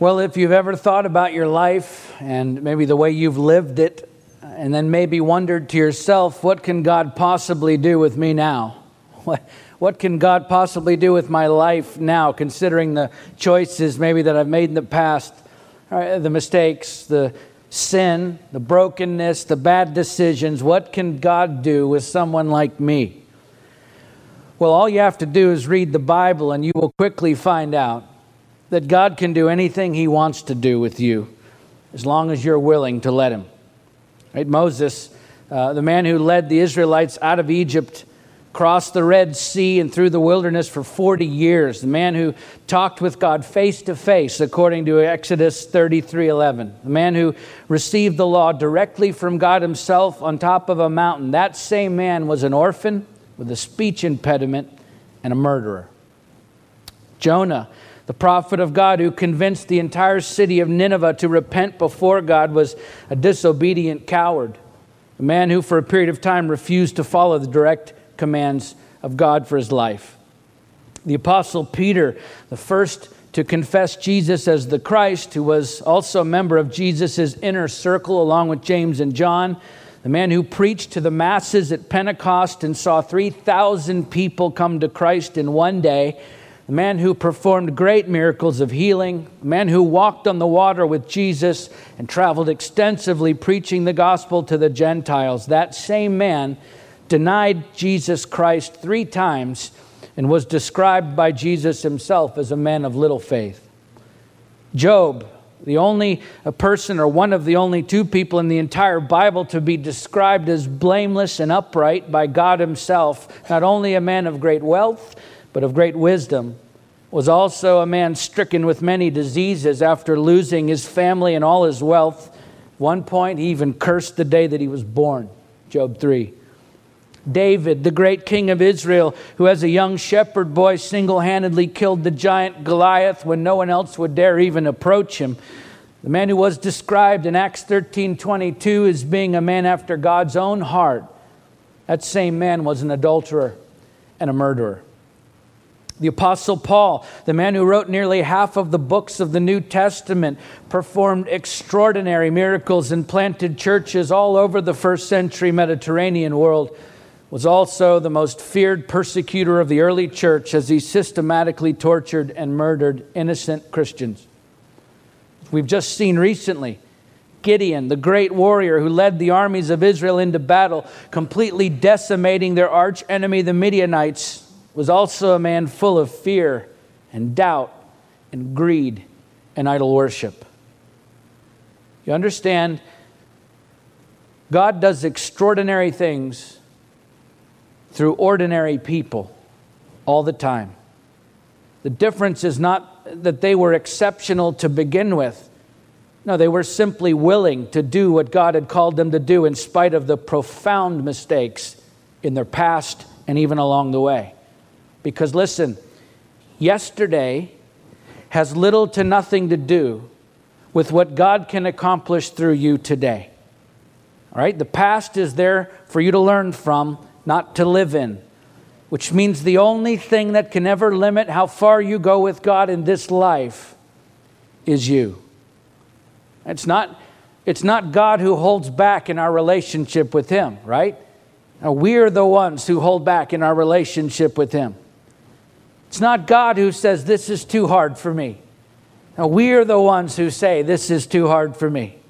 Well, if you've ever thought about your life and maybe the way you've lived it, and then maybe wondered to yourself, what can God possibly do with me now? What, what can God possibly do with my life now, considering the choices maybe that I've made in the past, right, the mistakes, the sin, the brokenness, the bad decisions? What can God do with someone like me? Well, all you have to do is read the Bible, and you will quickly find out that God can do anything He wants to do with you as long as you're willing to let Him. Right? Moses, uh, the man who led the Israelites out of Egypt, crossed the Red Sea and through the wilderness for 40 years. The man who talked with God face to face, according to Exodus 33 11. The man who received the law directly from God Himself on top of a mountain. That same man was an orphan with a speech impediment and a murderer. Jonah the prophet of God who convinced the entire city of Nineveh to repent before God was a disobedient coward, a man who, for a period of time, refused to follow the direct commands of God for his life. The apostle Peter, the first to confess Jesus as the Christ, who was also a member of Jesus' inner circle along with James and John, the man who preached to the masses at Pentecost and saw 3,000 people come to Christ in one day the man who performed great miracles of healing, the man who walked on the water with Jesus and traveled extensively preaching the gospel to the Gentiles, that same man denied Jesus Christ three times and was described by Jesus himself as a man of little faith. Job, the only person or one of the only two people in the entire Bible to be described as blameless and upright by God Himself, not only a man of great wealth, but of great wisdom, was also a man stricken with many diseases after losing his family and all his wealth. one point, he even cursed the day that he was born. Job 3. David, the great king of Israel, who as a young shepherd boy single handedly killed the giant Goliath when no one else would dare even approach him. The man who was described in Acts 13 22 as being a man after God's own heart. That same man was an adulterer and a murderer. The Apostle Paul, the man who wrote nearly half of the books of the New Testament, performed extraordinary miracles and planted churches all over the first century Mediterranean world, was also the most feared persecutor of the early church as he systematically tortured and murdered innocent Christians. We've just seen recently Gideon, the great warrior who led the armies of Israel into battle, completely decimating their arch enemy, the Midianites was also a man full of fear and doubt and greed and idol worship. You understand? God does extraordinary things through ordinary people all the time. The difference is not that they were exceptional to begin with. No, they were simply willing to do what God had called them to do in spite of the profound mistakes in their past and even along the way. Because listen, yesterday has little to nothing to do with what God can accomplish through you today. All right? The past is there for you to learn from, not to live in, which means the only thing that can ever limit how far you go with God in this life is you. It's not, it's not God who holds back in our relationship with Him, right? Now, we're the ones who hold back in our relationship with Him. It's not God who says, This is too hard for me. Now, we are the ones who say, This is too hard for me.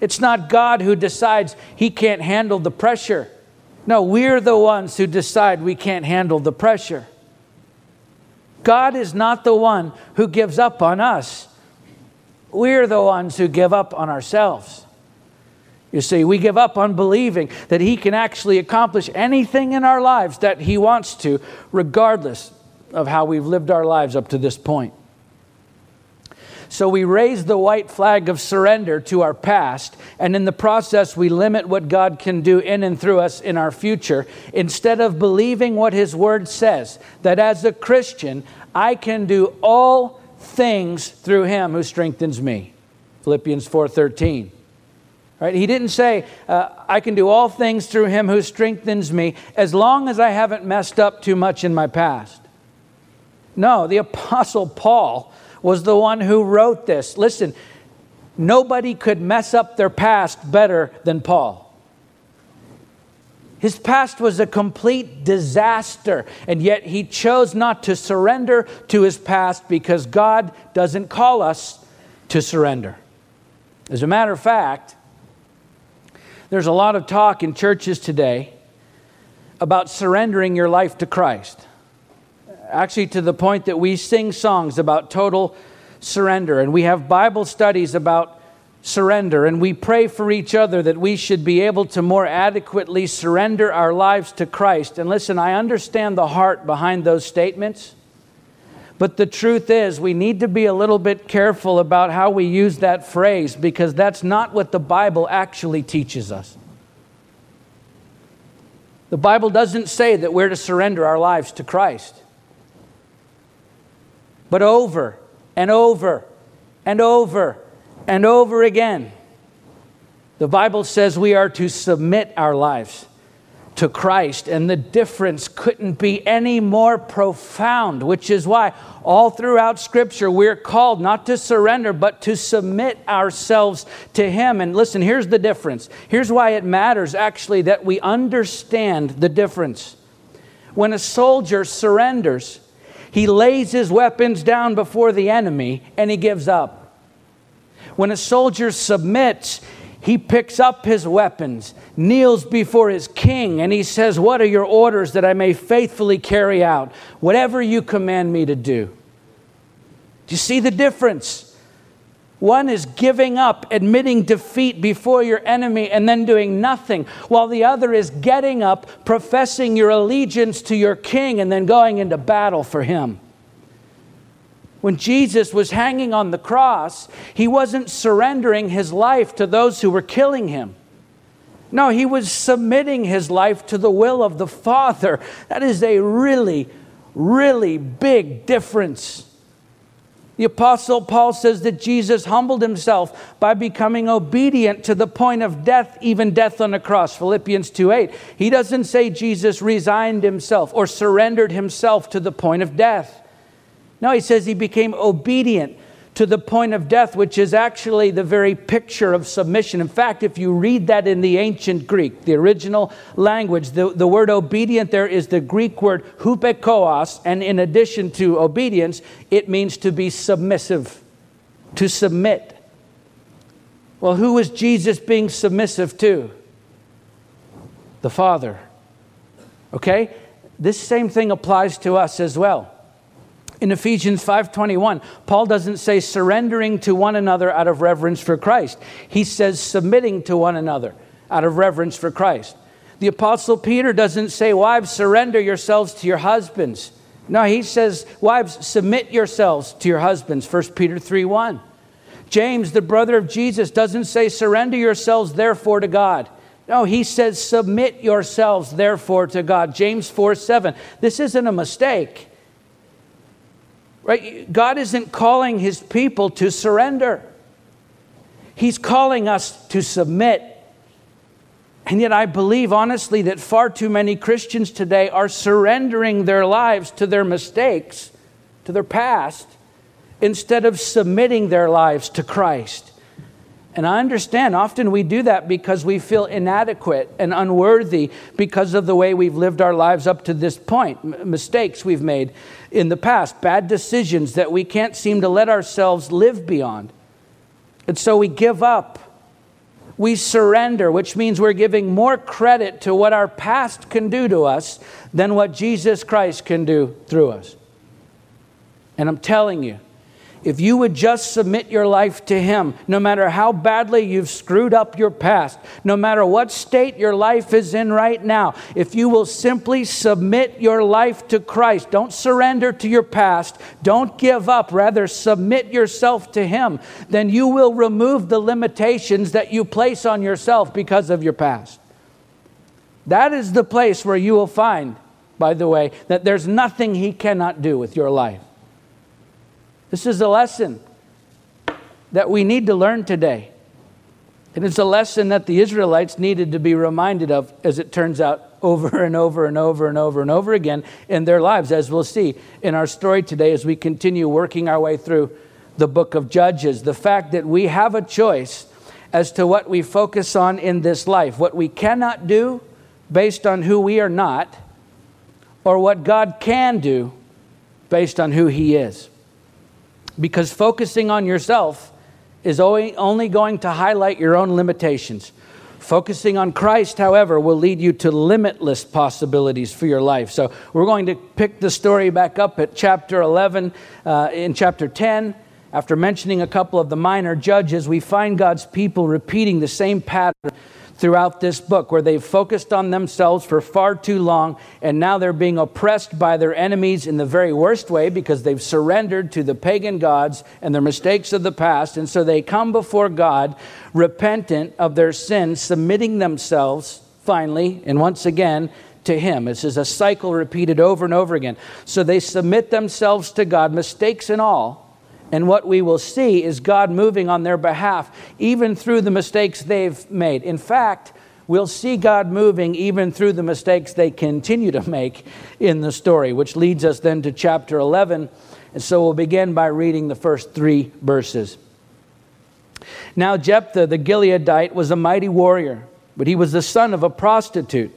It's not God who decides he can't handle the pressure. No, we're the ones who decide we can't handle the pressure. God is not the one who gives up on us. We're the ones who give up on ourselves. You see, we give up on believing that He can actually accomplish anything in our lives that He wants to, regardless of how we've lived our lives up to this point. So we raise the white flag of surrender to our past, and in the process, we limit what God can do in and through us in our future instead of believing what His Word says that as a Christian, I can do all things through Him who strengthens me. Philippians 4:13. Right? He didn't say, uh, I can do all things through him who strengthens me as long as I haven't messed up too much in my past. No, the Apostle Paul was the one who wrote this. Listen, nobody could mess up their past better than Paul. His past was a complete disaster, and yet he chose not to surrender to his past because God doesn't call us to surrender. As a matter of fact, there's a lot of talk in churches today about surrendering your life to Christ. Actually, to the point that we sing songs about total surrender, and we have Bible studies about surrender. And we pray for each other that we should be able to more adequately surrender our lives to Christ. And listen, I understand the heart behind those statements. But the truth is, we need to be a little bit careful about how we use that phrase because that's not what the Bible actually teaches us. The Bible doesn't say that we're to surrender our lives to Christ. But over and over and over and over again. The Bible says we are to submit our lives to Christ, and the difference couldn't be any more profound, which is why all throughout Scripture we're called not to surrender, but to submit ourselves to Him. And listen, here's the difference. Here's why it matters actually that we understand the difference. When a soldier surrenders, he lays his weapons down before the enemy and he gives up. When a soldier submits, he picks up his weapons, kneels before his king, and he says, What are your orders that I may faithfully carry out? Whatever you command me to do. Do you see the difference? One is giving up, admitting defeat before your enemy, and then doing nothing, while the other is getting up, professing your allegiance to your king, and then going into battle for him. When Jesus was hanging on the cross, he wasn't surrendering his life to those who were killing him. No, he was submitting his life to the will of the Father. That is a really, really big difference. The Apostle Paul says that Jesus humbled himself by becoming obedient to the point of death, even death on the cross. Philippians 2 8. He doesn't say Jesus resigned himself or surrendered himself to the point of death. No, he says he became obedient to the point of death, which is actually the very picture of submission. In fact, if you read that in the ancient Greek, the original language, the, the word obedient there is the Greek word hupekoos, and in addition to obedience, it means to be submissive, to submit. Well, who was Jesus being submissive to? The Father. Okay? This same thing applies to us as well. In Ephesians 5:21, Paul doesn't say surrendering to one another out of reverence for Christ. He says submitting to one another out of reverence for Christ. The apostle Peter doesn't say wives surrender yourselves to your husbands. No, he says wives submit yourselves to your husbands. 1 Peter 3:1. James, the brother of Jesus, doesn't say surrender yourselves therefore to God. No, he says submit yourselves therefore to God. James 4 7. This isn't a mistake. Right? God isn't calling his people to surrender. He's calling us to submit. And yet, I believe honestly that far too many Christians today are surrendering their lives to their mistakes, to their past, instead of submitting their lives to Christ. And I understand often we do that because we feel inadequate and unworthy because of the way we've lived our lives up to this point, mistakes we've made in the past, bad decisions that we can't seem to let ourselves live beyond. And so we give up. We surrender, which means we're giving more credit to what our past can do to us than what Jesus Christ can do through us. And I'm telling you, if you would just submit your life to Him, no matter how badly you've screwed up your past, no matter what state your life is in right now, if you will simply submit your life to Christ, don't surrender to your past, don't give up, rather submit yourself to Him, then you will remove the limitations that you place on yourself because of your past. That is the place where you will find, by the way, that there's nothing He cannot do with your life. This is a lesson that we need to learn today. And it's a lesson that the Israelites needed to be reminded of, as it turns out, over and over and over and over and over again in their lives, as we'll see in our story today as we continue working our way through the book of Judges. The fact that we have a choice as to what we focus on in this life, what we cannot do based on who we are not, or what God can do based on who He is. Because focusing on yourself is only going to highlight your own limitations. Focusing on Christ, however, will lead you to limitless possibilities for your life. So we're going to pick the story back up at chapter 11, uh, in chapter 10. After mentioning a couple of the minor judges, we find God's people repeating the same pattern throughout this book where they've focused on themselves for far too long and now they're being oppressed by their enemies in the very worst way because they've surrendered to the pagan gods and their mistakes of the past. And so they come before God repentant of their sins, submitting themselves finally and once again to Him. This is a cycle repeated over and over again. So they submit themselves to God, mistakes and all and what we will see is God moving on their behalf, even through the mistakes they've made. In fact, we'll see God moving even through the mistakes they continue to make in the story, which leads us then to chapter 11. And so we'll begin by reading the first three verses. Now, Jephthah the Gileadite was a mighty warrior, but he was the son of a prostitute.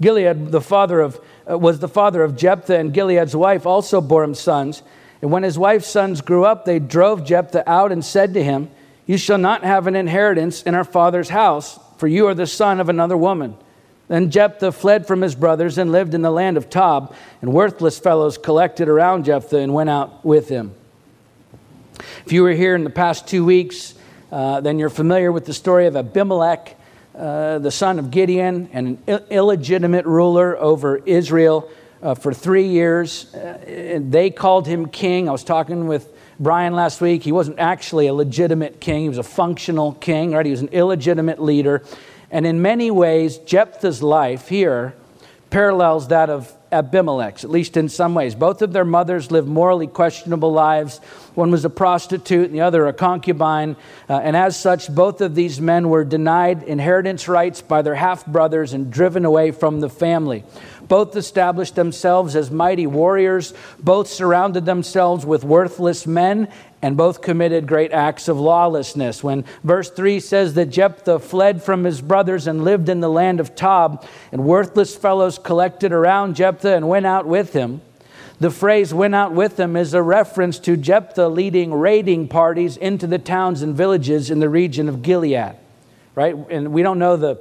Gilead, the father of, uh, was the father of Jephthah, and Gilead's wife also bore him sons. And when his wife's sons grew up, they drove Jephthah out and said to him, You shall not have an inheritance in our father's house, for you are the son of another woman. Then Jephthah fled from his brothers and lived in the land of Tob, and worthless fellows collected around Jephthah and went out with him. If you were here in the past two weeks, uh, then you're familiar with the story of Abimelech, uh, the son of Gideon, and an illegitimate ruler over Israel uh, for three years. Uh, they called him king. I was talking with Brian last week. He wasn't actually a legitimate king, he was a functional king, right? He was an illegitimate leader. And in many ways, Jephthah's life here parallels that of Abimelech's, at least in some ways. Both of their mothers lived morally questionable lives. One was a prostitute and the other a concubine. Uh, and as such, both of these men were denied inheritance rights by their half brothers and driven away from the family. Both established themselves as mighty warriors. Both surrounded themselves with worthless men, and both committed great acts of lawlessness. When verse 3 says that Jephthah fled from his brothers and lived in the land of Tob, and worthless fellows collected around Jephthah and went out with him, the phrase went out with him is a reference to Jephthah leading raiding parties into the towns and villages in the region of Gilead. Right? And we don't know the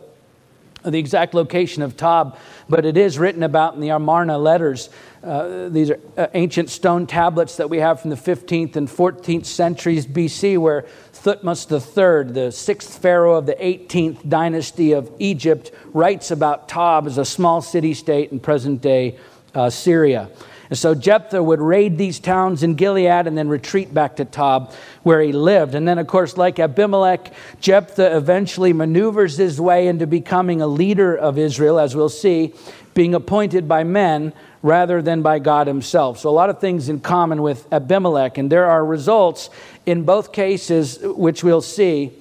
the exact location of Tob, but it is written about in the Amarna letters. Uh, these are uh, ancient stone tablets that we have from the 15th and 14th centuries BC, where Thutmose III, the sixth pharaoh of the 18th dynasty of Egypt, writes about Tob as a small city state in present day uh, Syria. And so Jephthah would raid these towns in Gilead and then retreat back to Tob, where he lived. And then, of course, like Abimelech, Jephthah eventually maneuvers his way into becoming a leader of Israel, as we'll see, being appointed by men rather than by God himself. So, a lot of things in common with Abimelech. And there are results in both cases, which we'll see,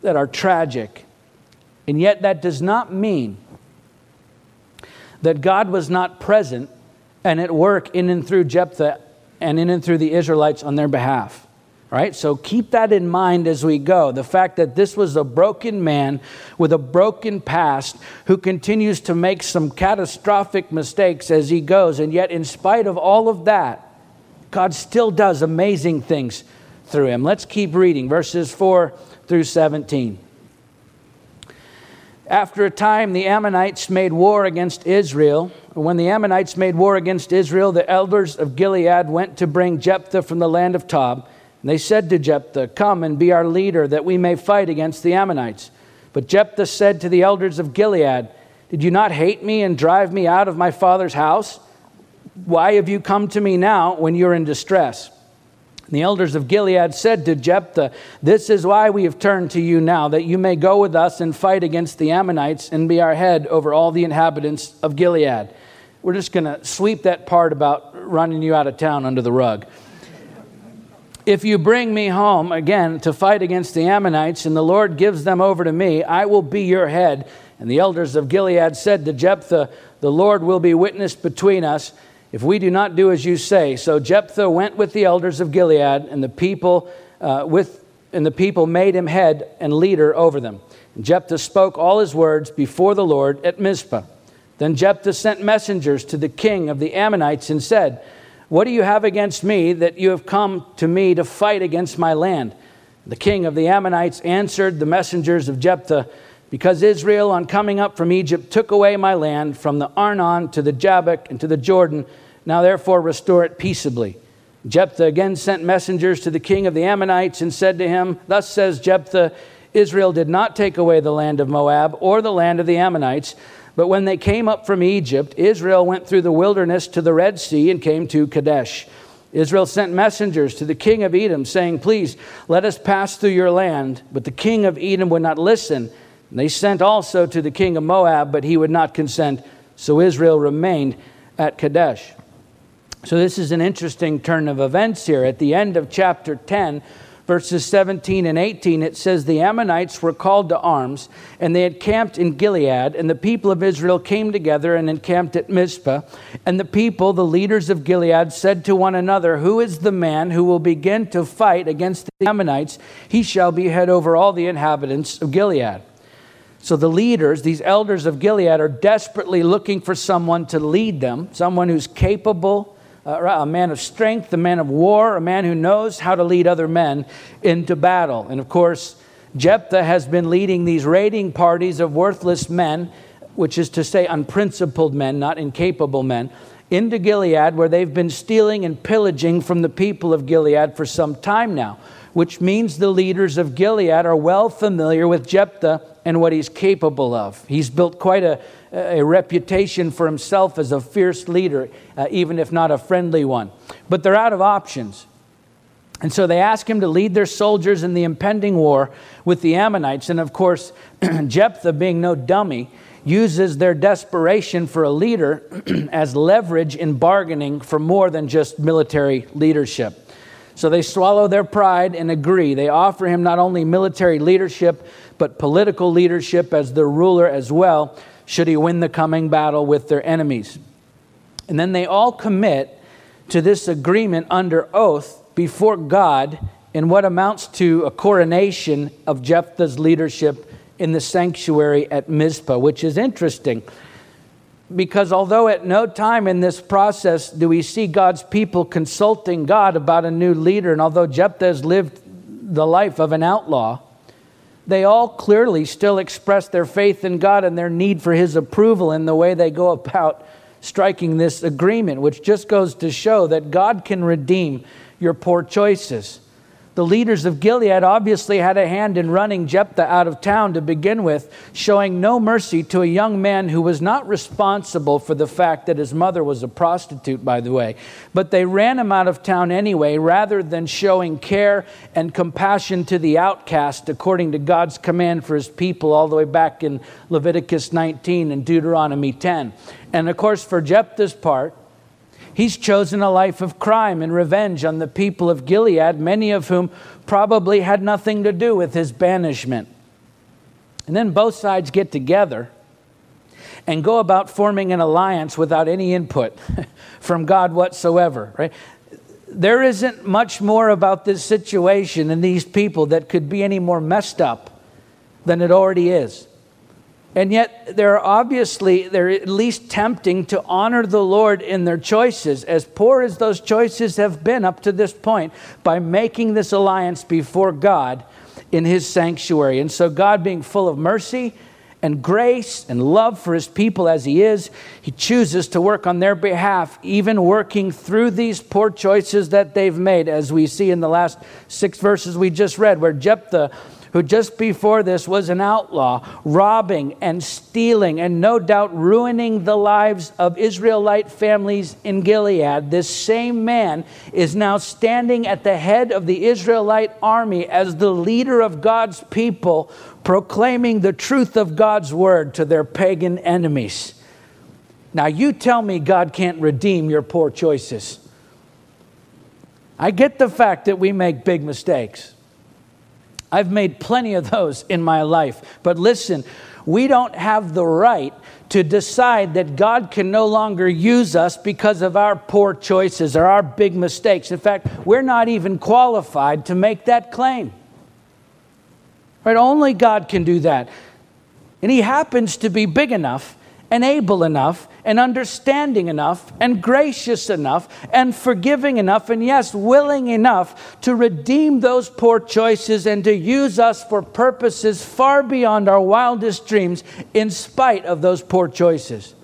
that are tragic. And yet, that does not mean that God was not present and at work in and through Jephthah and in and through the Israelites on their behalf. Right? So keep that in mind as we go. The fact that this was a broken man with a broken past who continues to make some catastrophic mistakes as he goes. And yet, in spite of all of that, God still does amazing things through him. Let's keep reading verses 4 through 17. After a time, the Ammonites made war against Israel. When the Ammonites made war against Israel, the elders of Gilead went to bring Jephthah from the land of Tob. And they said to Jephthah, Come and be our leader, that we may fight against the Ammonites. But Jephthah said to the elders of Gilead, Did you not hate me and drive me out of my father's house? Why have you come to me now when you're in distress? The elders of Gilead said to Jephthah, This is why we have turned to you now, that you may go with us and fight against the Ammonites and be our head over all the inhabitants of Gilead. We're just going to sweep that part about running you out of town under the rug. If you bring me home again to fight against the Ammonites, and the Lord gives them over to me, I will be your head. And the elders of Gilead said to Jephthah, The Lord will be witness between us if we do not do as you say. So Jephthah went with the elders of Gilead, and the people uh, with, and the people made him head and leader over them. And Jephthah spoke all his words before the Lord at Mizpah. Then Jephthah sent messengers to the king of the Ammonites and said, What do you have against me that you have come to me to fight against my land? The king of the Ammonites answered the messengers of Jephthah, Because Israel, on coming up from Egypt, took away my land from the Arnon to the Jabbok and to the Jordan, now therefore restore it peaceably. Jephthah again sent messengers to the king of the Ammonites and said to him, Thus says Jephthah, Israel did not take away the land of Moab or the land of the Ammonites, but when they came up from Egypt, Israel went through the wilderness to the Red Sea and came to Kadesh. Israel sent messengers to the king of Edom, saying, Please let us pass through your land. But the king of Edom would not listen. And they sent also to the king of Moab, but he would not consent. So Israel remained at Kadesh. So, this is an interesting turn of events here. At the end of chapter 10, verses 17 and 18, it says, The Ammonites were called to arms, and they had camped in Gilead, and the people of Israel came together and encamped at Mizpah. And the people, the leaders of Gilead, said to one another, Who is the man who will begin to fight against the Ammonites? He shall be head over all the inhabitants of Gilead. So the leaders, these elders of Gilead, are desperately looking for someone to lead them, someone who's capable uh, a man of strength, a man of war, a man who knows how to lead other men into battle. And of course, Jephthah has been leading these raiding parties of worthless men, which is to say, unprincipled men, not incapable men, into Gilead, where they've been stealing and pillaging from the people of Gilead for some time now, which means the leaders of Gilead are well familiar with Jephthah and what he's capable of. He's built quite a a reputation for himself as a fierce leader, uh, even if not a friendly one. But they're out of options. And so they ask him to lead their soldiers in the impending war with the Ammonites. And of course, Jephthah, being no dummy, uses their desperation for a leader as leverage in bargaining for more than just military leadership. So they swallow their pride and agree. They offer him not only military leadership, but political leadership as their ruler as well should he win the coming battle with their enemies. And then they all commit to this agreement under oath before God in what amounts to a coronation of Jephthah's leadership in the sanctuary at Mizpah, which is interesting because although at no time in this process do we see God's people consulting God about a new leader, and although Jephthah has lived the life of an outlaw, they all clearly still express their faith in God and their need for His approval in the way they go about striking this agreement, which just goes to show that God can redeem your poor choices. The leaders of Gilead obviously had a hand in running Jephthah out of town to begin with, showing no mercy to a young man who was not responsible for the fact that his mother was a prostitute, by the way. But they ran him out of town anyway, rather than showing care and compassion to the outcast according to God's command for his people, all the way back in Leviticus 19 and Deuteronomy 10. And of course, for Jephthah's part, He's chosen a life of crime and revenge on the people of Gilead, many of whom probably had nothing to do with his banishment. And then both sides get together and go about forming an alliance without any input from God whatsoever, right? There isn't much more about this situation and these people that could be any more messed up than it already is. And yet, they're obviously, they're at least tempting to honor the Lord in their choices, as poor as those choices have been up to this point, by making this alliance before God in His sanctuary. And so, God, being full of mercy and grace and love for His people as He is, He chooses to work on their behalf, even working through these poor choices that they've made, as we see in the last six verses we just read, where Jephthah who just before this was an outlaw, robbing and stealing, and no doubt ruining the lives of Israelite families in Gilead, this same man is now standing at the head of the Israelite army as the leader of God's people, proclaiming the truth of God's word to their pagan enemies. Now, you tell me God can't redeem your poor choices. I get the fact that we make big mistakes. I've made plenty of those in my life. But listen, we don't have the right to decide that God can no longer use us because of our poor choices or our big mistakes. In fact, we're not even qualified to make that claim. Right? Only God can do that. And He happens to be big enough and able enough and understanding enough and gracious enough and forgiving enough and, yes, willing enough to redeem those poor choices and to use us for purposes far beyond our wildest dreams in spite of those poor choices.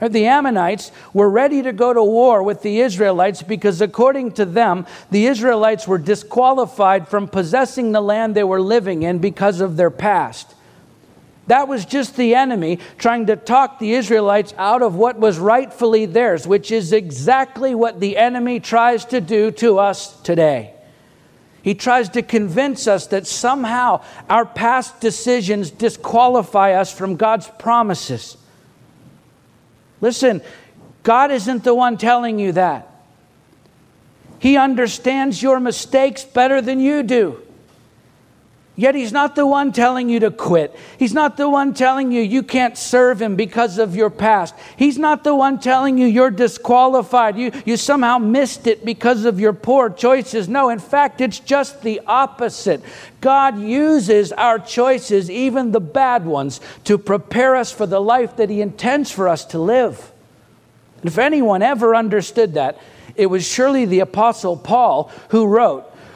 The Ammonites were ready to go to war with the Israelites because, according to them, the Israelites were disqualified from possessing the land they were living in because of their past. That was just the enemy trying to talk the Israelites out of what was rightfully theirs, which is exactly what the enemy tries to do to us today. He tries to convince us that somehow our past decisions disqualify us from God's promises. Listen, God isn't the one telling you that. He understands your mistakes better than you do. Yet he's not the one telling you to quit. He's not the one telling you you can't serve him because of your past. He's not the one telling you you're disqualified. You, you somehow missed it because of your poor choices. No, in fact, it's just the opposite. God uses our choices, even the bad ones, to prepare us for the life that he intends for us to live. And if anyone ever understood that, it was surely the Apostle Paul who wrote,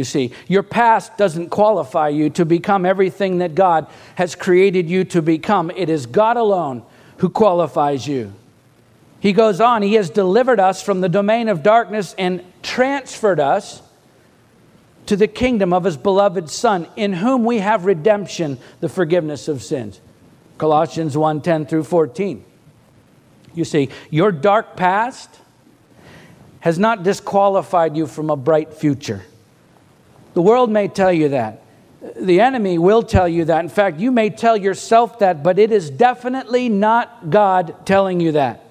You see, your past doesn't qualify you to become everything that God has created you to become. It is God alone who qualifies you. He goes on, He has delivered us from the domain of darkness and transferred us to the kingdom of His beloved Son, in whom we have redemption, the forgiveness of sins. Colossians 1 10 through 14. You see, your dark past has not disqualified you from a bright future. The world may tell you that. The enemy will tell you that. In fact, you may tell yourself that, but it is definitely not God telling you that.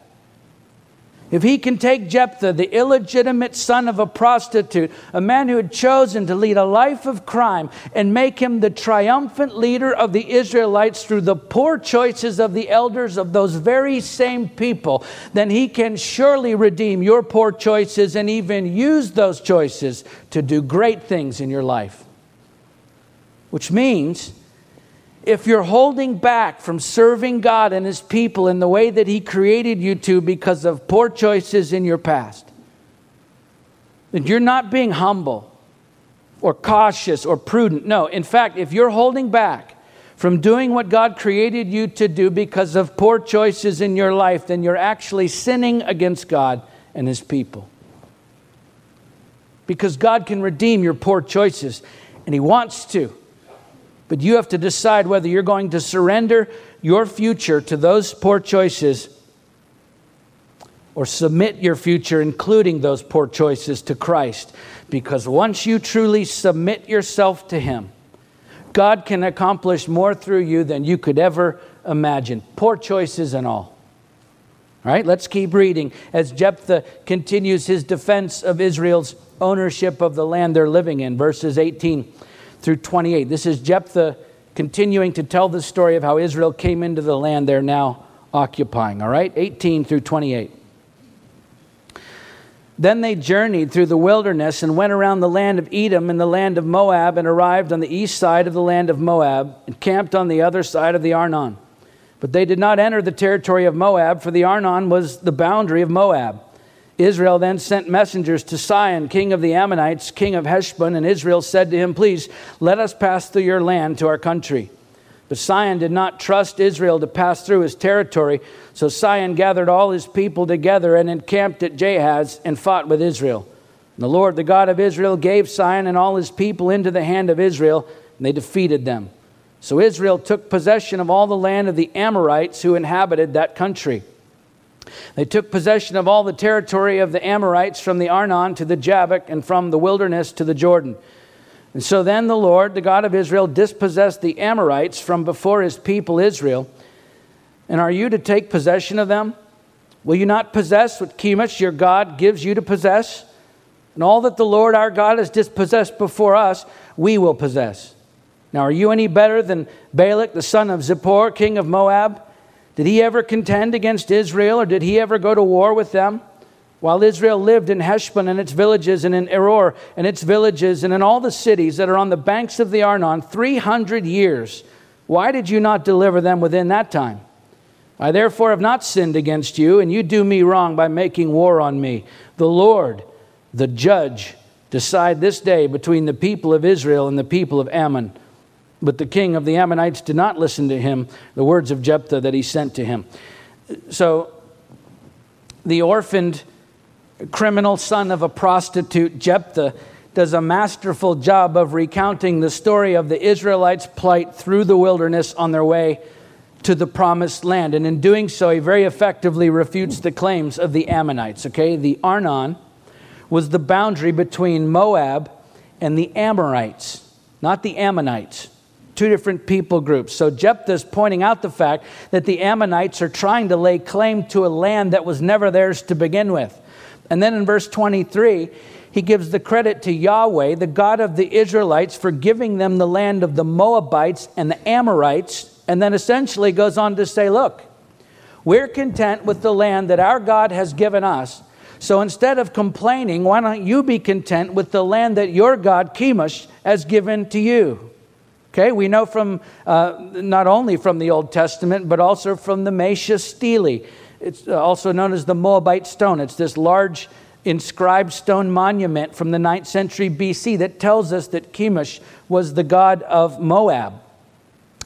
If he can take Jephthah, the illegitimate son of a prostitute, a man who had chosen to lead a life of crime, and make him the triumphant leader of the Israelites through the poor choices of the elders of those very same people, then he can surely redeem your poor choices and even use those choices to do great things in your life. Which means if you're holding back from serving God and His people in the way that He created you to because of poor choices in your past, then you're not being humble or cautious or prudent. No, in fact, if you're holding back from doing what God created you to do because of poor choices in your life, then you're actually sinning against God and His people. Because God can redeem your poor choices, and He wants to. But you have to decide whether you're going to surrender your future to those poor choices or submit your future, including those poor choices, to Christ. Because once you truly submit yourself to Him, God can accomplish more through you than you could ever imagine. Poor choices and all. All right, let's keep reading as Jephthah continues his defense of Israel's ownership of the land they're living in. Verses 18 through 28. This is Jephthah continuing to tell the story of how Israel came into the land they're now occupying. All right, 18 through 28. Then they journeyed through the wilderness and went around the land of Edom and the land of Moab and arrived on the east side of the land of Moab and camped on the other side of the Arnon. But they did not enter the territory of Moab, for the Arnon was the boundary of Moab. Israel then sent messengers to Sihon, king of the Ammonites, king of Heshbon, and Israel said to him, Please let us pass through your land to our country. But Sihon did not trust Israel to pass through his territory, so Sihon gathered all his people together and encamped at Jahaz and fought with Israel. And the Lord, the God of Israel, gave Sihon and all his people into the hand of Israel, and they defeated them. So Israel took possession of all the land of the Amorites who inhabited that country. They took possession of all the territory of the Amorites from the Arnon to the Jabbok and from the wilderness to the Jordan. And so then the Lord, the God of Israel, dispossessed the Amorites from before his people Israel. And are you to take possession of them? Will you not possess what Chemosh, your God, gives you to possess? And all that the Lord our God has dispossessed before us, we will possess. Now, are you any better than Balak, the son of Zippor, king of Moab? Did he ever contend against Israel, or did he ever go to war with them? While Israel lived in Heshbon and its villages, and in Aroer and its villages, and in all the cities that are on the banks of the Arnon, 300 years, why did you not deliver them within that time? I therefore have not sinned against you, and you do me wrong by making war on me. The Lord, the judge, decide this day between the people of Israel and the people of Ammon. But the king of the Ammonites did not listen to him, the words of Jephthah that he sent to him. So the orphaned criminal son of a prostitute, Jephthah, does a masterful job of recounting the story of the Israelites' plight through the wilderness on their way to the promised land. And in doing so, he very effectively refutes the claims of the Ammonites. Okay, the Arnon was the boundary between Moab and the Amorites, not the Ammonites two different people groups. So Jephthah is pointing out the fact that the Ammonites are trying to lay claim to a land that was never theirs to begin with. And then in verse 23, he gives the credit to Yahweh, the God of the Israelites, for giving them the land of the Moabites and the Amorites, and then essentially goes on to say, Look, we're content with the land that our God has given us. So instead of complaining, why don't you be content with the land that your God, Chemosh, has given to you? Okay, we know from uh, not only from the Old Testament, but also from the Mesha Stele. It's uh, also known as the Moabite stone. It's this large inscribed stone monument from the 9th century BC that tells us that Chemosh was the god of Moab.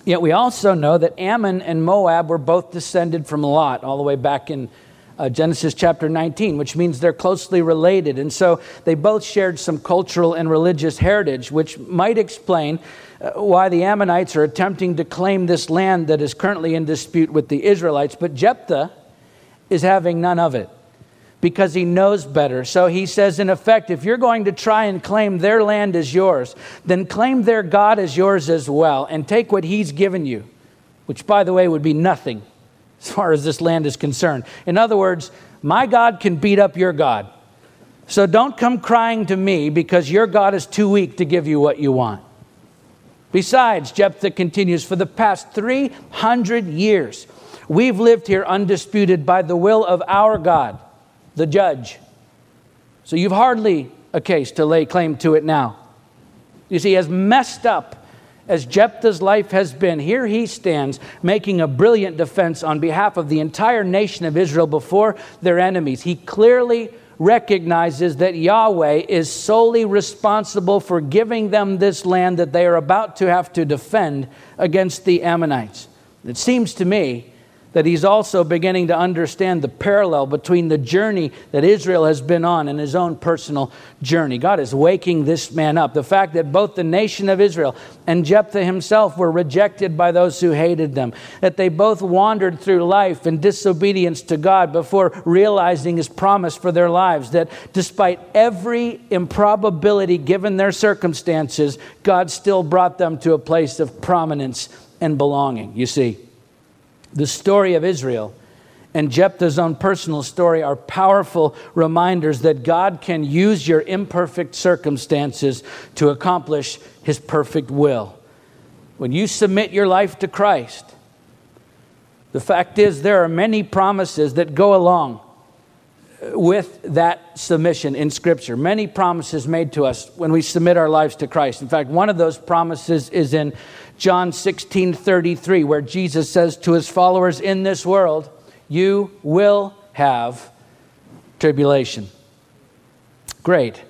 Yet we also know that Ammon and Moab were both descended from Lot all the way back in uh, Genesis chapter 19, which means they're closely related. And so they both shared some cultural and religious heritage, which might explain Uh, why the Ammonites are attempting to claim this land that is currently in dispute with the Israelites. But Jephthah is having none of it because he knows better. So he says, in effect, if you're going to try and claim their land as yours, then claim their God as yours as well and take what he's given you, which, by the way, would be nothing as far as this land is concerned. In other words, my God can beat up your God. So don't come crying to me because your God is too weak to give you what you want. Besides, Jephthah continues, for the past 300 years, we've lived here undisputed by the will of our God, the judge. So you've hardly a case to lay claim to it now. You see, as messed up as Jephthah's life has been, here he stands making a brilliant defense on behalf of the entire nation of Israel before their enemies. He clearly recognizes that Yahweh is solely responsible for giving them this land that they are about to have to defend against the Ammonites. It seems to me that he's also beginning to understand the parallel between the journey that Israel has been on and his own personal journey. God is waking this man up. The fact that both the nation of Israel and Jephthah himself were rejected by those who hated them, that they both wandered through life in disobedience to God before realizing his promise for their lives, that despite every improbability given their circumstances, God still brought them to a place of prominence and belonging. You see, the story of Israel and Jephthah's own personal story are powerful reminders that God can use your imperfect circumstances to accomplish his perfect will. When you submit your life to Christ, the fact is, there are many promises that go along with that submission in Scripture. Many promises made to us when we submit our lives to Christ. In fact, one of those promises is in John 16 33, where Jesus says to his followers, In this world, you will have tribulation. Great.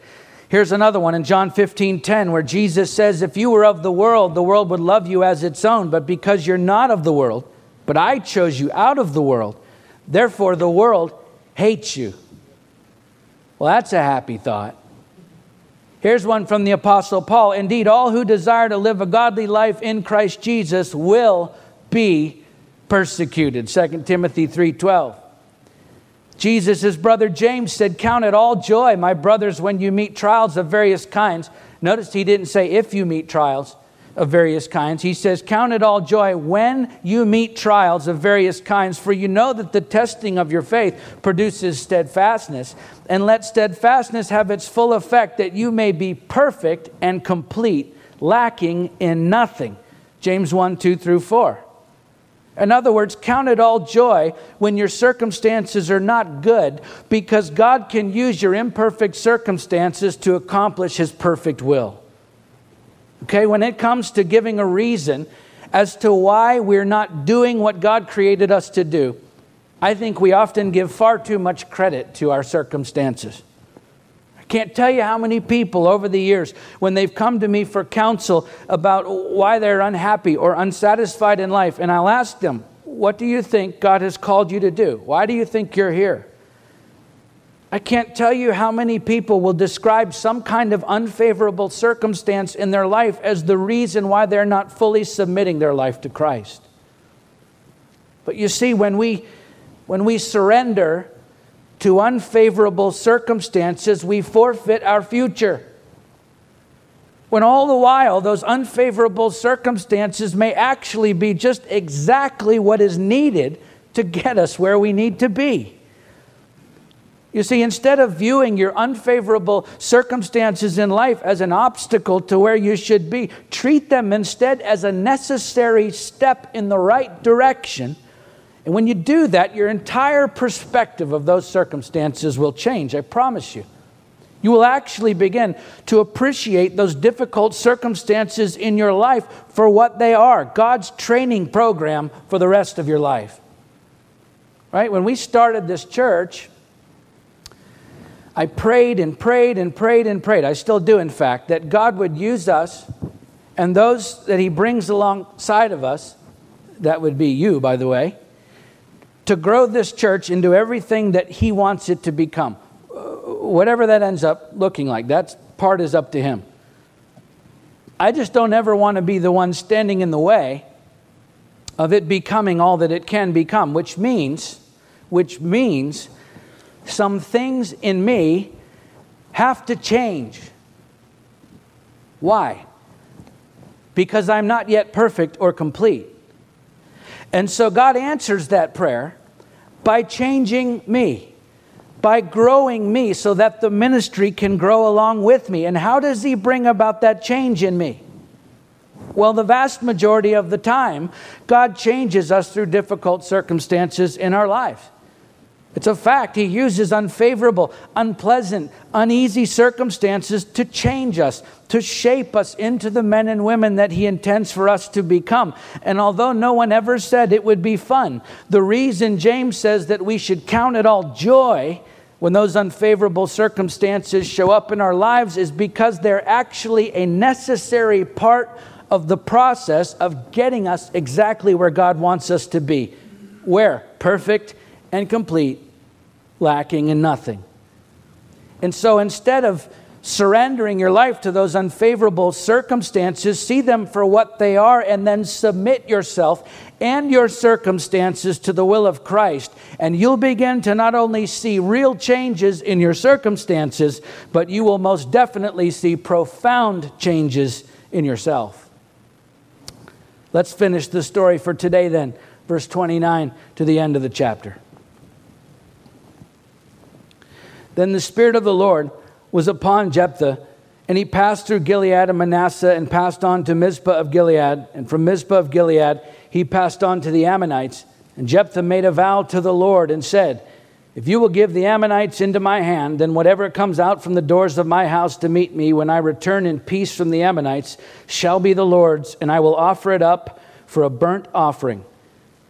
Here's another one in John 15 10, where Jesus says, If you were of the world, the world would love you as its own, but because you're not of the world, but I chose you out of the world, therefore the world hates you. Well, that's a happy thought. Here's one from the Apostle Paul. Indeed, all who desire to live a godly life in Christ Jesus will be persecuted. 2 Timothy 3:12. Jesus' brother James said, Count it all joy, my brothers, when you meet trials of various kinds. Notice he didn't say if you meet trials of various kinds. He says, Count it all joy when you meet trials of various kinds, for you know that the testing of your faith produces steadfastness. And let steadfastness have its full effect, that you may be perfect and complete, lacking in nothing. James 1 2 through 4. In other words, count it all joy when your circumstances are not good, because God can use your imperfect circumstances to accomplish His perfect will. Okay, when it comes to giving a reason as to why we're not doing what God created us to do, I think we often give far too much credit to our circumstances. I can't tell you how many people over the years, when they've come to me for counsel about why they're unhappy or unsatisfied in life, and I'll ask them, What do you think God has called you to do? Why do you think you're here? I can't tell you how many people will describe some kind of unfavorable circumstance in their life as the reason why they're not fully submitting their life to Christ. But you see, when we, when we surrender to unfavorable circumstances, we forfeit our future. When all the while, those unfavorable circumstances may actually be just exactly what is needed to get us where we need to be. You see, instead of viewing your unfavorable circumstances in life as an obstacle to where you should be, treat them instead as a necessary step in the right direction. And when you do that, your entire perspective of those circumstances will change, I promise you. You will actually begin to appreciate those difficult circumstances in your life for what they are God's training program for the rest of your life. Right? When we started this church, I prayed and prayed and prayed and prayed. I still do, in fact, that God would use us and those that He brings alongside of us, that would be you, by the way, to grow this church into everything that He wants it to become. Uh, whatever that ends up looking like, that part is up to Him. I just don't ever want to be the one standing in the way of it becoming all that it can become, which means, which means some things in me have to change. Why? Because I'm not yet perfect or complete. And so God answers that prayer by changing me, by growing me so that the ministry can grow along with me. And how does He bring about that change in me? Well, the vast majority of the time, God changes us through difficult circumstances in our lives. It's a fact. He uses unfavorable, unpleasant, uneasy circumstances to change us, to shape us into the men and women that He intends for us to become. And although no one ever said it would be fun, the reason James says that we should count it all joy when those unfavorable circumstances show up in our lives is because they're actually a necessary part of the process of getting us exactly where God wants us to be. Where? Perfect and complete, lacking in nothing. And so instead of surrendering your life to those unfavorable circumstances, see them for what they are, and then submit yourself and your circumstances to the will of Christ. And you'll begin to not only see real changes in your circumstances, but you will most definitely see profound changes in yourself. Let's finish the story for today, then, verse 29 to the end of the chapter. Then the Spirit of the Lord was upon Jephthah, and he passed through Gilead and Manasseh and passed on to Mizpah of Gilead. And from Mizpah of Gilead, he passed on to the Ammonites. And Jephthah made a vow to the Lord and said, If you will give the Ammonites into my hand, then whatever comes out from the doors of my house to meet me when I return in peace from the Ammonites shall be the Lord's, and I will offer it up for a burnt offering.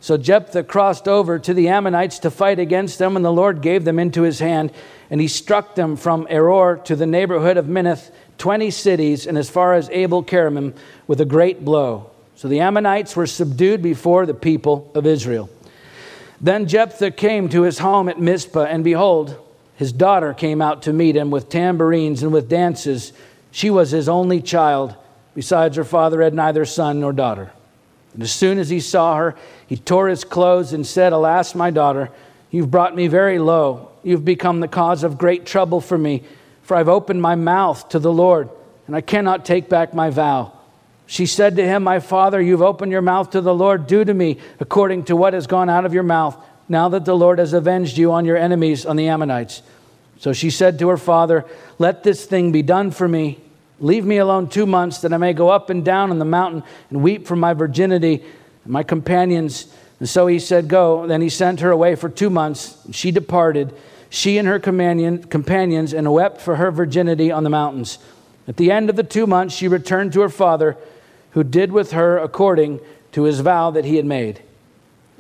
So Jephthah crossed over to the Ammonites to fight against them, and the Lord gave them into his hand and he struck them from Aroer to the neighborhood of Minnith, 20 cities, and as far as Abel Keramim, with a great blow. So the Ammonites were subdued before the people of Israel. Then Jephthah came to his home at Mizpah, and behold, his daughter came out to meet him with tambourines and with dances She was his only child. Besides, her father had neither son nor daughter. And as soon as he saw her, he tore his clothes and said, Alas, my daughter, you've brought me very low. You've become the cause of great trouble for me, for I've opened my mouth to the Lord, and I cannot take back my vow. She said to him, My father, you've opened your mouth to the Lord. Do to me according to what has gone out of your mouth, now that the Lord has avenged you on your enemies, on the Ammonites. So she said to her father, Let this thing be done for me. Leave me alone two months, that I may go up and down on the mountain and weep for my virginity and my companions. And so he said, Go. Then he sent her away for two months. She departed, she and her companion, companions, and wept for her virginity on the mountains. At the end of the two months, she returned to her father who did with her according to his vow that he had made.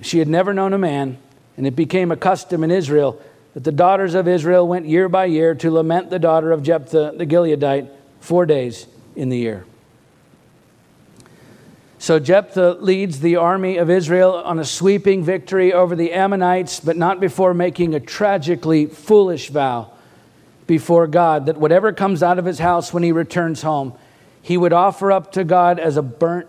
She had never known a man, and it became a custom in Israel that the daughters of Israel went year by year to lament the daughter of Jephthah the Gileadite four days in the year. So Jephthah leads the army of Israel on a sweeping victory over the Ammonites, but not before making a tragically foolish vow before God that whatever comes out of his house when he returns home, he would offer up to God as a burnt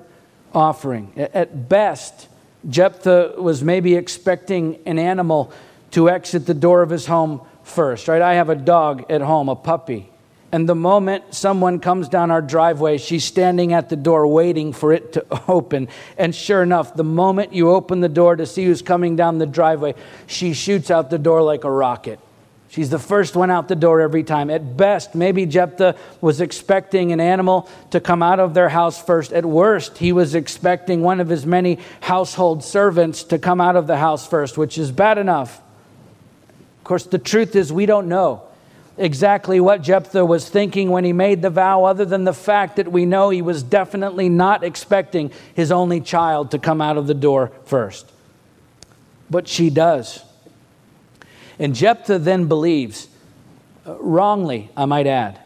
offering. At best, Jephthah was maybe expecting an animal to exit the door of his home first, right? I have a dog at home, a puppy. And the moment someone comes down our driveway, she's standing at the door waiting for it to open. And sure enough, the moment you open the door to see who's coming down the driveway, she shoots out the door like a rocket. She's the first one out the door every time. At best, maybe Jephthah was expecting an animal to come out of their house first. At worst, he was expecting one of his many household servants to come out of the house first, which is bad enough. Of course, the truth is, we don't know exactly what Jephthah was thinking when he made the vow, other than the fact that we know he was definitely not expecting his only child to come out of the door first. But she does. And Jephthah then believes, uh, wrongly, I might add,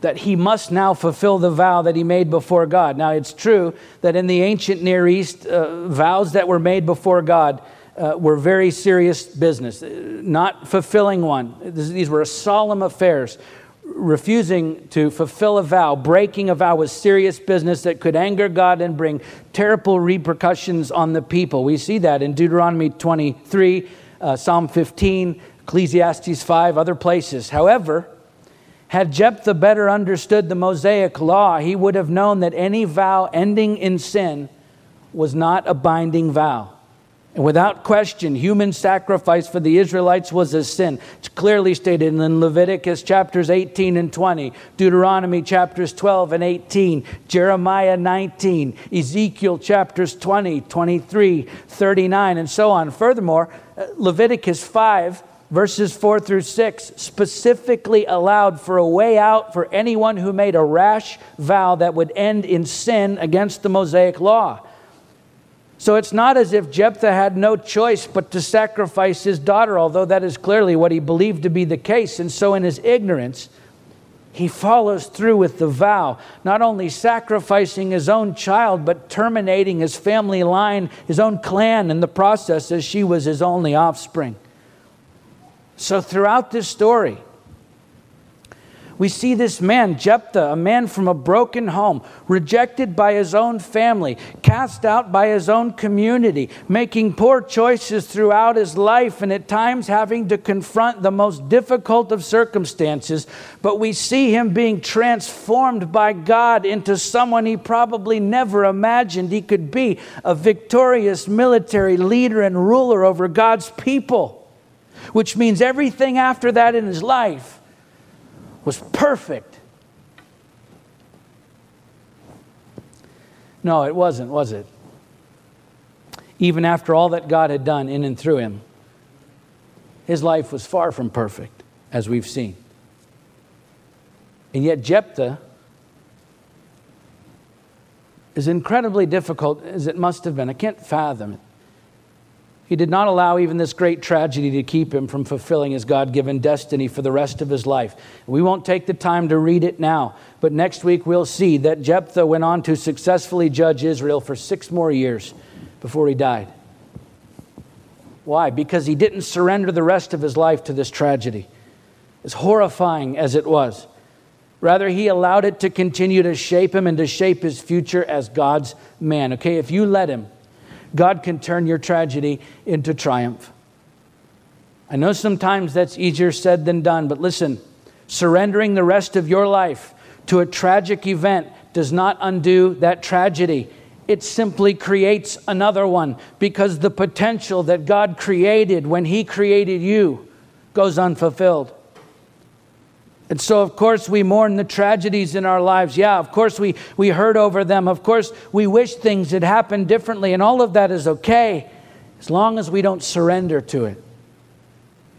that he must now fulfill the vow that he made before God. Now, it's true that in the ancient Near East, uh, vows that were made before God uh, were very serious business. Uh, not fulfilling one, these were solemn affairs. Refusing to fulfill a vow, breaking a vow was serious business that could anger God and bring terrible repercussions on the people. We see that in Deuteronomy 23 uh, Psalm 15, Ecclesiastes 5, other places. However, had Jephthah better understood the Mosaic law, he would have known that any vow ending in sin was not a binding vow. Without question, human sacrifice for the Israelites was a sin. It's clearly stated in Leviticus chapters 18 and 20, Deuteronomy chapters 12 and 18, Jeremiah 19, Ezekiel chapters 20, 23, 39, and so on. Furthermore, uh, Leviticus 5, verses 4 through 6, specifically allowed for a way out for anyone who made a rash vow that would end in sin against the Mosaic law. So it's not as if Jephthah had no choice but to sacrifice his daughter, although that is clearly what he believed to be the case. And so, in his ignorance, he follows through with the vow, not only sacrificing his own child, but terminating his family line, his own clan in the process, as she was his only offspring. So, throughout this story, we see this man, Jephthah, a man from a broken home, rejected by his own family, cast out by his own community, making poor choices throughout his life, and at times having to confront the most difficult of circumstances. But we see him being transformed by God into someone he probably never imagined he could be a victorious military leader and ruler over God's people, which means everything after that in his life was perfect. No, it wasn't, was it? Even after all that God had done in and through him, his life was far from perfect, as we've seen. And yet, Jephthah, is incredibly difficult as it must have been, I can't fathom it. He did not allow even this great tragedy to keep him from fulfilling his God given destiny for the rest of his life. We won't take the time to read it now, but next week we'll see that Jephthah went on to successfully judge Israel for six more years before he died. Why? Because he didn't surrender the rest of his life to this tragedy, as horrifying as it was. Rather, he allowed it to continue to shape him and to shape his future as God's man. Okay, if you let him, God can turn your tragedy into triumph. I know sometimes that's easier said than done, but listen, surrendering the rest of your life to a tragic event does not undo that tragedy. It simply creates another one because the potential that God created when He created you goes unfulfilled. And so, of course, we mourn the tragedies in our lives. Yeah, of course, we, we hurt over them. Of course, we wish things had happened differently, and all of that is okay as long as we don't surrender to it.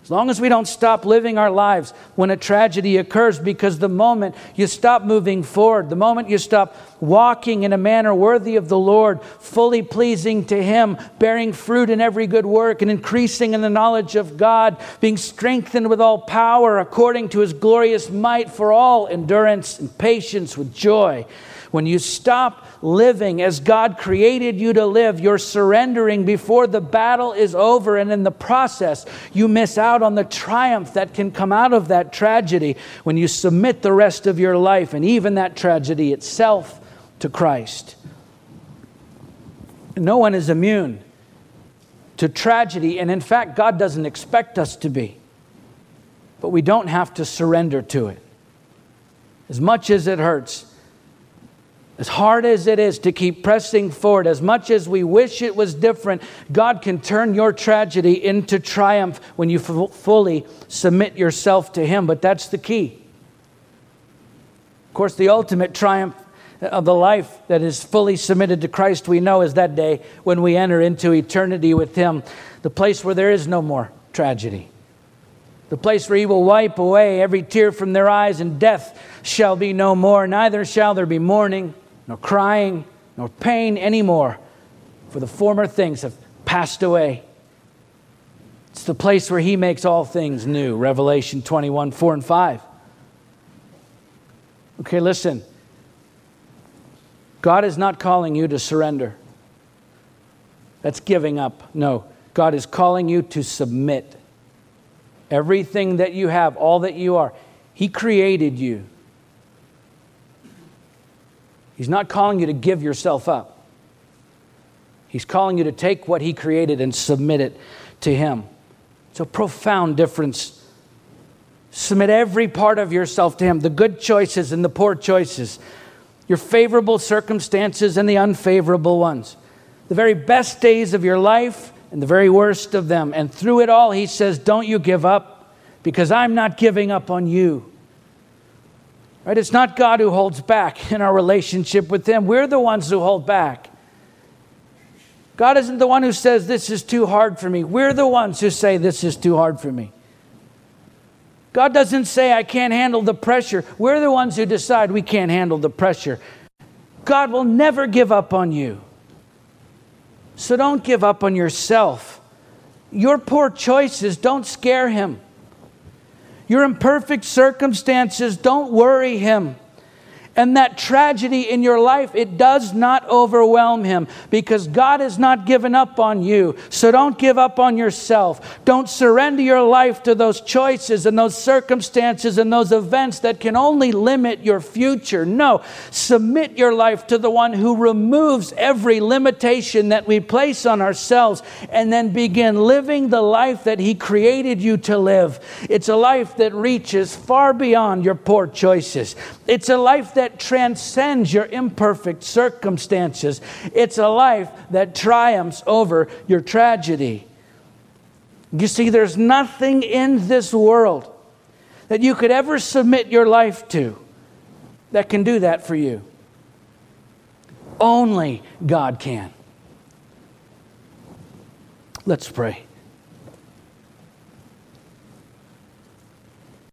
As long as we don't stop living our lives when a tragedy occurs, because the moment you stop moving forward, the moment you stop walking in a manner worthy of the Lord, fully pleasing to Him, bearing fruit in every good work, and increasing in the knowledge of God, being strengthened with all power according to His glorious might for all endurance and patience with joy. When you stop living as God created you to live. You're surrendering before the battle is over, and in the process, you miss out on the triumph that can come out of that tragedy when you submit the rest of your life and even that tragedy itself to Christ. No one is immune to tragedy, and in fact, God doesn't expect us to be. But we don't have to surrender to it. As much as it hurts, as hard as it is to keep pressing forward, as much as we wish it was different, God can turn your tragedy into triumph when you f- fully submit yourself to Him. But that's the key. Of course, the ultimate triumph of the life that is fully submitted to Christ, we know, is that day when we enter into eternity with Him, the place where there is no more tragedy, the place where He will wipe away every tear from their eyes, and death shall be no more. Neither shall there be mourning nor crying, nor pain anymore, for the former things have passed away. It's the place where He makes all things new. Revelation 21 4 and 5. Okay, listen. God is not calling you to surrender. That's giving up. No, God is calling you to submit. Everything that you have, all that you are, He created you. He's not calling you to give yourself up. He's calling you to take what He created and submit it to Him. It's a profound difference. Submit every part of yourself to Him the good choices and the poor choices, your favorable circumstances and the unfavorable ones, the very best days of your life and the very worst of them. And through it all, He says, Don't you give up because I'm not giving up on you. Right? It's not God who holds back in our relationship with Him. We're the ones who hold back. God isn't the one who says, This is too hard for me. We're the ones who say, This is too hard for me. God doesn't say, I can't handle the pressure. We're the ones who decide we can't handle the pressure. God will never give up on you. So don't give up on yourself. Your poor choices don't scare Him. Your imperfect circumstances don't worry him. And that tragedy in your life, it does not overwhelm him because God has not given up on you. So don't give up on yourself. Don't surrender your life to those choices and those circumstances and those events that can only limit your future. No, submit your life to the one who removes every limitation that we place on ourselves and then begin living the life that he created you to live. It's a life that reaches far beyond your poor choices. It's a life that that transcends your imperfect circumstances. It's a life that triumphs over your tragedy. You see, there's nothing in this world that you could ever submit your life to that can do that for you. Only God can. Let's pray.